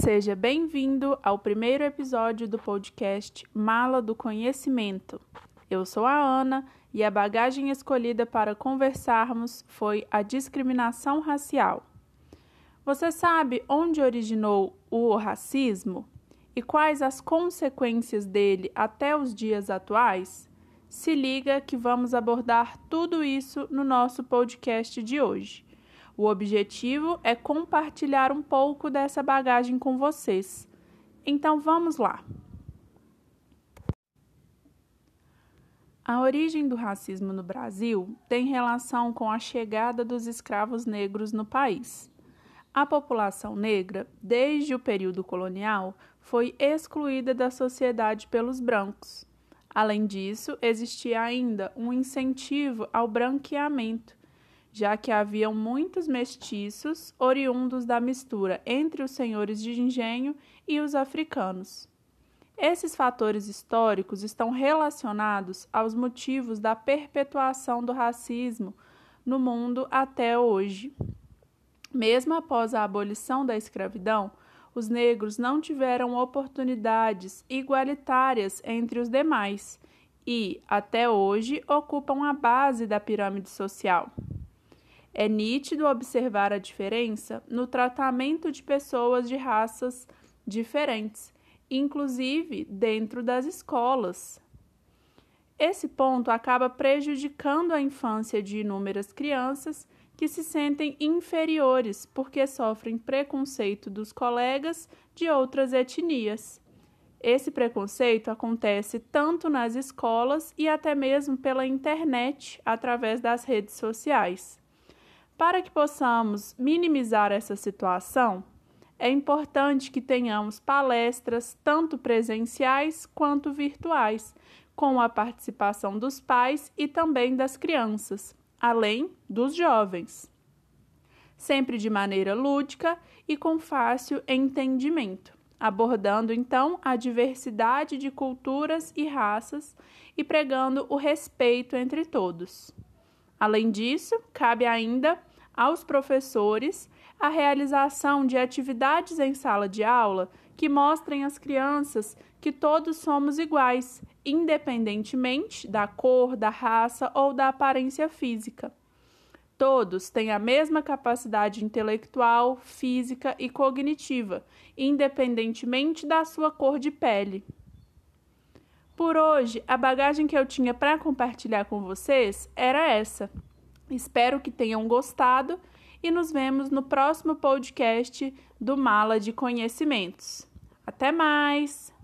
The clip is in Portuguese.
Seja bem-vindo ao primeiro episódio do podcast Mala do Conhecimento. Eu sou a Ana e a bagagem escolhida para conversarmos foi a discriminação racial. Você sabe onde originou o racismo e quais as consequências dele até os dias atuais? Se liga que vamos abordar tudo isso no nosso podcast de hoje. O objetivo é compartilhar um pouco dessa bagagem com vocês. Então vamos lá. A origem do racismo no Brasil tem relação com a chegada dos escravos negros no país. A população negra, desde o período colonial, foi excluída da sociedade pelos brancos. Além disso, existia ainda um incentivo ao branqueamento, já que haviam muitos mestiços oriundos da mistura entre os senhores de engenho e os africanos. Esses fatores históricos estão relacionados aos motivos da perpetuação do racismo no mundo até hoje. Mesmo após a abolição da escravidão, os negros não tiveram oportunidades igualitárias entre os demais e, até hoje, ocupam a base da pirâmide social. É nítido observar a diferença no tratamento de pessoas de raças diferentes, inclusive dentro das escolas. Esse ponto acaba prejudicando a infância de inúmeras crianças que se sentem inferiores porque sofrem preconceito dos colegas de outras etnias. Esse preconceito acontece tanto nas escolas e até mesmo pela internet, através das redes sociais. Para que possamos minimizar essa situação, é importante que tenhamos palestras tanto presenciais quanto virtuais, com a participação dos pais e também das crianças, além dos jovens. Sempre de maneira lúdica e com fácil entendimento, abordando então a diversidade de culturas e raças e pregando o respeito entre todos. Além disso, cabe ainda aos professores a realização de atividades em sala de aula que mostrem às crianças que todos somos iguais, independentemente da cor, da raça ou da aparência física. Todos têm a mesma capacidade intelectual, física e cognitiva, independentemente da sua cor de pele. Por hoje, a bagagem que eu tinha para compartilhar com vocês era essa. Espero que tenham gostado e nos vemos no próximo podcast do Mala de Conhecimentos. Até mais!